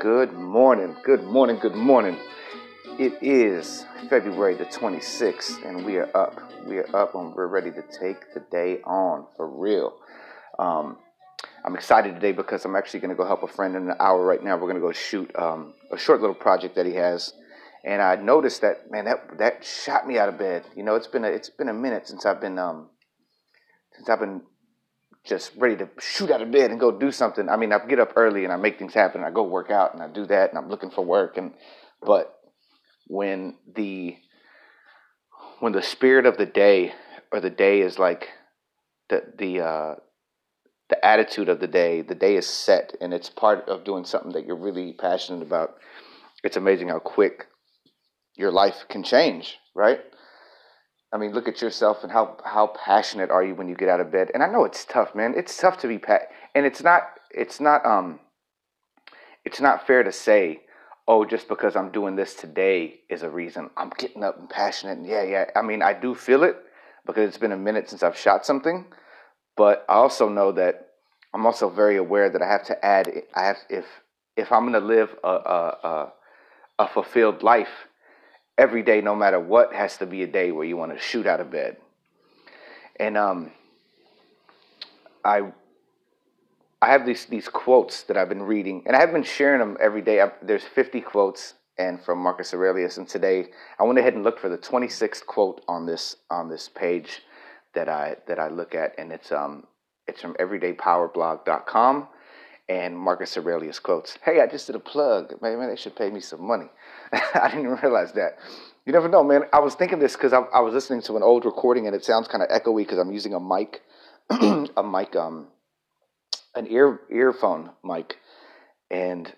Good morning, good morning, good morning. It is February the 26th, and we are up. We are up and we're ready to take the day on for real. Um, I'm excited today because I'm actually going to go help a friend in an hour right now. We're going to go shoot um, a short little project that he has. And I noticed that man, that that shot me out of bed. You know, it's been a, it's been a minute since I've been um, since I've been just ready to shoot out of bed and go do something. I mean, I get up early and I make things happen. I go work out and I do that and I'm looking for work. And but when the when the spirit of the day or the day is like the the uh, the attitude of the day, the day is set and it's part of doing something that you're really passionate about. It's amazing how quick your life can change, right? I mean, look at yourself and how how passionate are you when you get out of bed? And I know it's tough, man. It's tough to be pat, and it's not it's not um it's not fair to say, oh, just because I'm doing this today is a reason I'm getting up and passionate. And yeah, yeah. I mean, I do feel it because it's been a minute since I've shot something, but I also know that I'm also very aware that I have to add. I have if if I'm going to live a a, a a fulfilled life every day, no matter what, has to be a day where you want to shoot out of bed. And um, I I have these these quotes that I've been reading, and I have been sharing them every day. I've, there's 50 quotes, and from Marcus Aurelius. And today, I went ahead and looked for the 26th quote on this on this page that I that I look at, and it's um it's from EverydayPowerBlog.com and Marcus Aurelius quotes. Hey, I just did a plug. Maybe they should pay me some money. I didn't realize that. You never know, man. I was thinking this because I, I, was listening to an old recording and it sounds kind of echoey because I'm using a mic, a mic, um, an ear earphone mic, and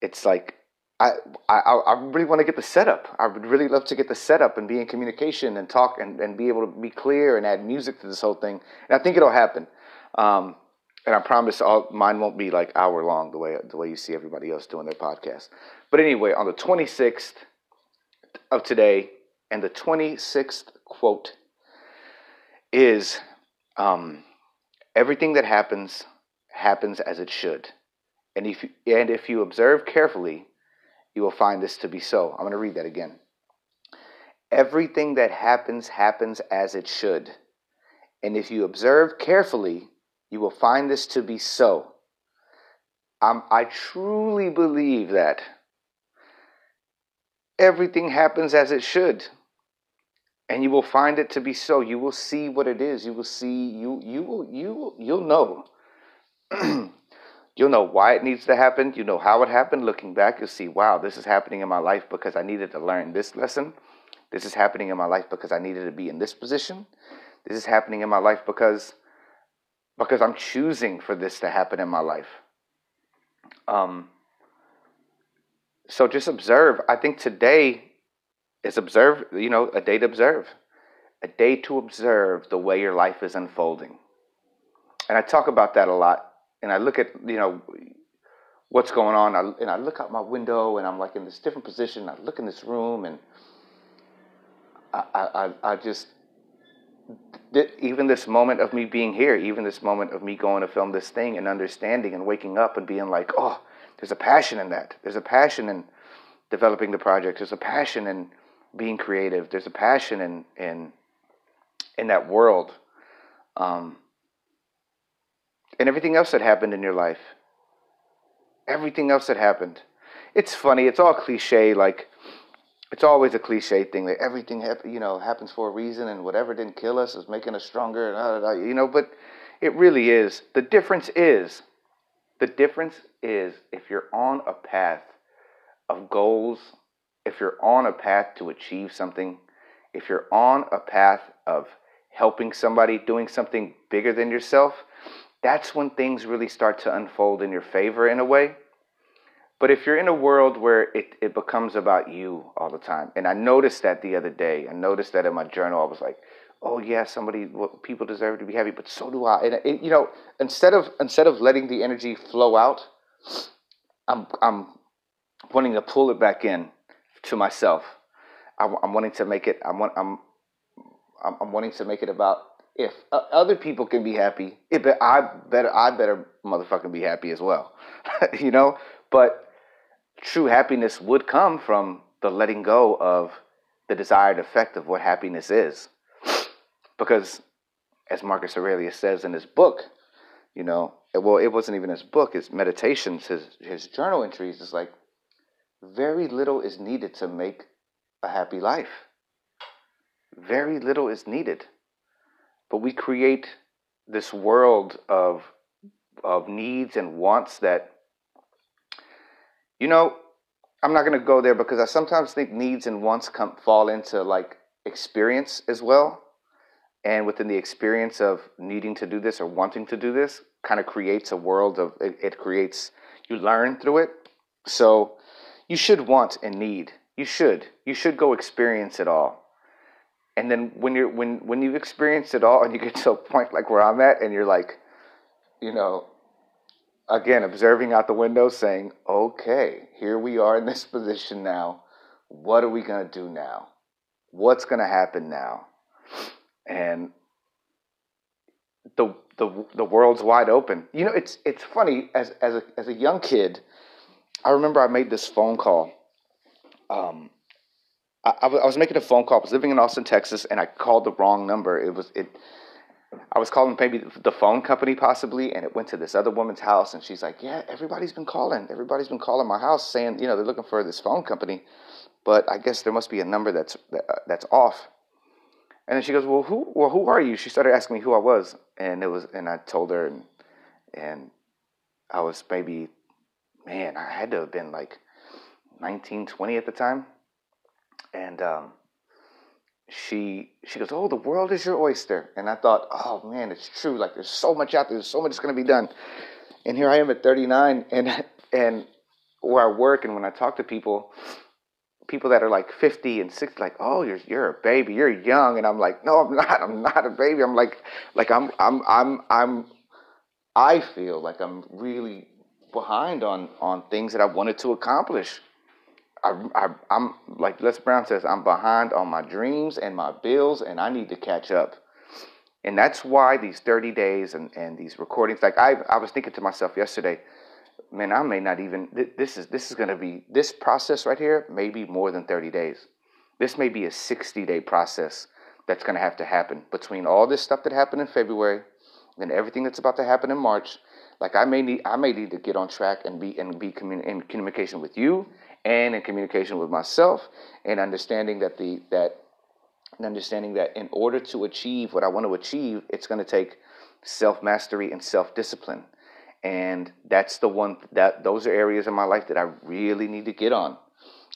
it's like I I, I really want to get the setup. I would really love to get the setup and be in communication and talk and, and be able to be clear and add music to this whole thing. And I think it'll happen. Um, and I promise all mine won't be like hour long the way the way you see everybody else doing their podcast. But anyway, on the 26th of today, and the 26th quote is um, everything that happens happens as it should. And if you, and if you observe carefully, you will find this to be so. I'm going to read that again. Everything that happens happens as it should. And if you observe carefully, you will find this to be so. Um, I truly believe that everything happens as it should. And you will find it to be so. You will see what it is. You will see you you will you you'll know. you'll know why it needs to happen. You know how it happened. Looking back, you'll see, wow, this is happening in my life because I needed to learn this lesson. This is happening in my life because I needed to be in this position. This is happening in my life because because I'm choosing for this to happen in my life. Um, so just observe. I think today is observe, you know, a day to observe, a day to observe the way your life is unfolding. And I talk about that a lot. And I look at, you know, what's going on. and I look out my window and I'm like in this different position. I look in this room and I, I, I just even this moment of me being here, even this moment of me going to film this thing and understanding and waking up and being like, oh, there's a passion in that. There's a passion in developing the project. There's a passion in being creative. There's a passion in in in that world, um, and everything else that happened in your life. Everything else that happened. It's funny. It's all cliche. Like it's always a cliche thing that everything you know happens for a reason and whatever didn't kill us is making us stronger and you know but it really is. The difference is the difference is if you're on a path of goals if you're on a path to achieve something if you're on a path of helping somebody doing something bigger than yourself that's when things really start to unfold in your favor in a way but if you're in a world where it, it becomes about you all the time, and I noticed that the other day, I noticed that in my journal, I was like, oh yeah, somebody, well, people deserve to be happy, but so do I. And it, you know, instead of instead of letting the energy flow out, I'm I'm wanting to pull it back in to myself. I'm, I'm wanting to make it. I'm I'm I'm wanting to make it about if uh, other people can be happy, it be, I better I better motherfucking be happy as well, you know. But true happiness would come from the letting go of the desired effect of what happiness is. Because, as Marcus Aurelius says in his book, you know, well, it wasn't even his book, his meditations, his, his journal entries, is like very little is needed to make a happy life. Very little is needed. But we create this world of, of needs and wants that, you know, I'm not going to go there because I sometimes think needs and wants come fall into like experience as well. And within the experience of needing to do this or wanting to do this, kind of creates a world of it, it creates you learn through it. So you should want and need. You should. You should go experience it all. And then when you're when when you've experienced it all and you get to a point like where I'm at and you're like, you know, again, observing out the window, saying, okay, here we are in this position now. What are we going to do now? What's going to happen now? And the, the, the world's wide open. You know, it's, it's funny, as, as, a, as a young kid, I remember I made this phone call. Um, I, I, was making a phone call. I was living in Austin, Texas, and I called the wrong number. It was it I was calling maybe the phone company possibly, and it went to this other woman's house, and she's like, "Yeah, everybody's been calling. Everybody's been calling my house saying, you know, they're looking for this phone company, but I guess there must be a number that's that's off." And then she goes, "Well, who? Well, who are you?" She started asking me who I was, and it was, and I told her, and and I was maybe, man, I had to have been like 19, 20 at the time, and um, she she goes, "Oh, the world is your oyster," and I thought, "Oh man, it's true. Like there's so much out there. There's so much that's going to be done." And here I am at 39, and and where I work, and when I talk to people, people that are like 50 and 60, like, "Oh, you're you're a baby. You're young," and I'm like, "No, I'm not. I'm not a baby. I'm like like I'm I'm I'm I'm I feel like I'm really behind on on things that I wanted to accomplish." I, am like Les Brown says, I'm behind on my dreams and my bills, and I need to catch up. And that's why these 30 days and, and these recordings, like I, I was thinking to myself yesterday, man, I may not even, this is, this is going to be, this process right here may be more than 30 days. This may be a 60 day process that's going to have to happen between all this stuff that happened in February and everything that's about to happen in March. Like I may need, I may need to get on track and be, and be commun- in communication with you and in communication with myself and understanding that the that and understanding that in order to achieve what I want to achieve, it's going to take self mastery and self discipline. And that's the one that those are areas in my life that I really need to get on.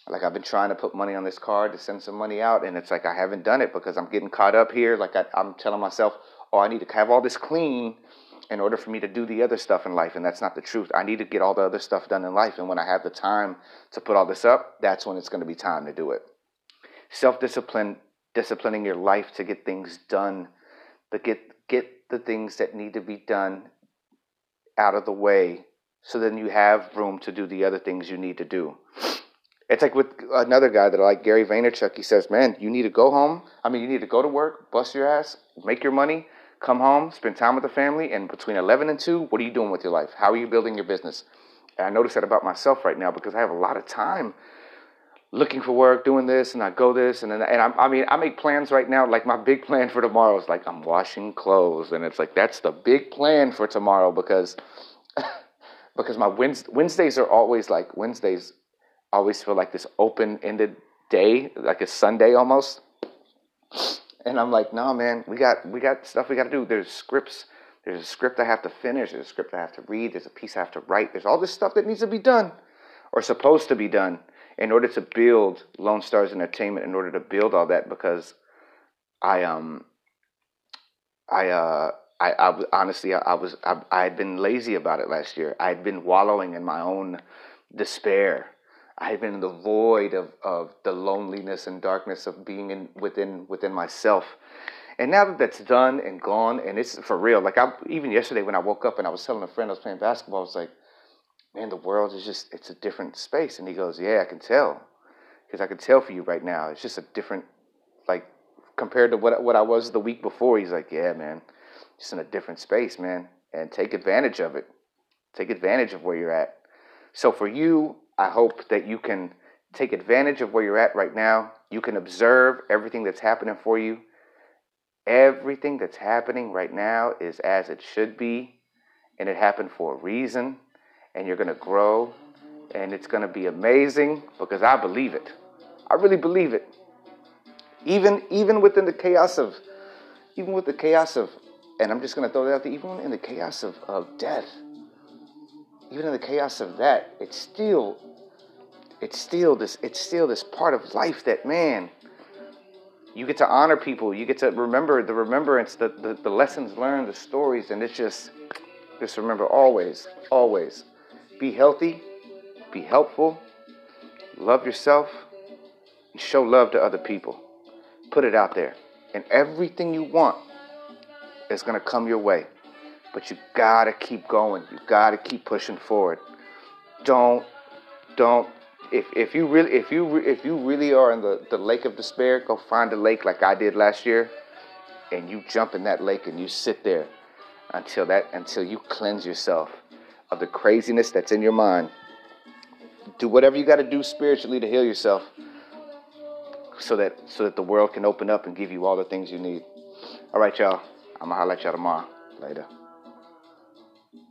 Like I've been trying to put money on this card to send some money out, and it's like I haven't done it because I'm getting caught up here. Like I, I'm telling myself, oh, I need to have all this clean in order for me to do the other stuff in life. And that's not the truth. I need to get all the other stuff done in life. And when I have the time to put all this up, that's when it's going to be time to do it. Self discipline, disciplining your life to get things done, to get, get the things that need to be done out of the way so then you have room to do the other things you need to do. It's like with another guy that I like, Gary Vaynerchuk. He says, "Man, you need to go home. I mean, you need to go to work, bust your ass, make your money, come home, spend time with the family, and between 11 and 2, what are you doing with your life? How are you building your business? And I notice that about myself right now because I have a lot of time looking for work, doing this, and I go this, and then, and I, I mean, I make plans right now. Like my big plan for tomorrow is like I'm washing clothes, and it's like that's the big plan for tomorrow because because my Wednesdays are always like Wednesdays always feel like this open ended day, like a Sunday almost. And I'm like, no, man, we got we got stuff we got to do. There's scripts. There's a script I have to finish. There's a script I have to read. There's a piece I have to write. There's all this stuff that needs to be done, or supposed to be done, in order to build Lone Stars Entertainment. In order to build all that, because I um I uh I, I honestly I, I was I, I had been lazy about it last year. I had been wallowing in my own despair I had been in the void of, of the loneliness and darkness of being in within within myself. And now that that's done and gone, and it's for real. Like I even yesterday when I woke up and I was telling a friend I was playing basketball, I was like, "Man, the world is just it's a different space." And he goes, "Yeah, I can tell, because I can tell for you right now. It's just a different, like compared to what what I was the week before." He's like, "Yeah, man, just in a different space, man, and take advantage of it. Take advantage of where you're at." So for you, I hope that you can take advantage of where you're at right now. You can observe everything that's happening for you. Everything that's happening right now is as it should be, and it happened for a reason, and you're going to grow, and it's going to be amazing because I believe it. I really believe it. Even even within the chaos of even with the chaos of and I'm just going to throw that out there, even in the chaos of, of death, even in the chaos of that, it's still, it's still this, it's still this part of life that, man, you get to honor people, you get to remember the remembrance, the, the, the lessons learned, the stories, and it's just, just remember always, always, be healthy, be helpful, love yourself, and show love to other people. Put it out there. And everything you want is going to come your way. But you got to keep going. You got to keep pushing forward. Don't don't if if you really if you if you really are in the the lake of despair, go find a lake like I did last year and you jump in that lake and you sit there until that until you cleanse yourself of the craziness that's in your mind. Do whatever you got to do spiritually to heal yourself so that so that the world can open up and give you all the things you need. All right, y'all. I'm gonna holler at y'all tomorrow. Later.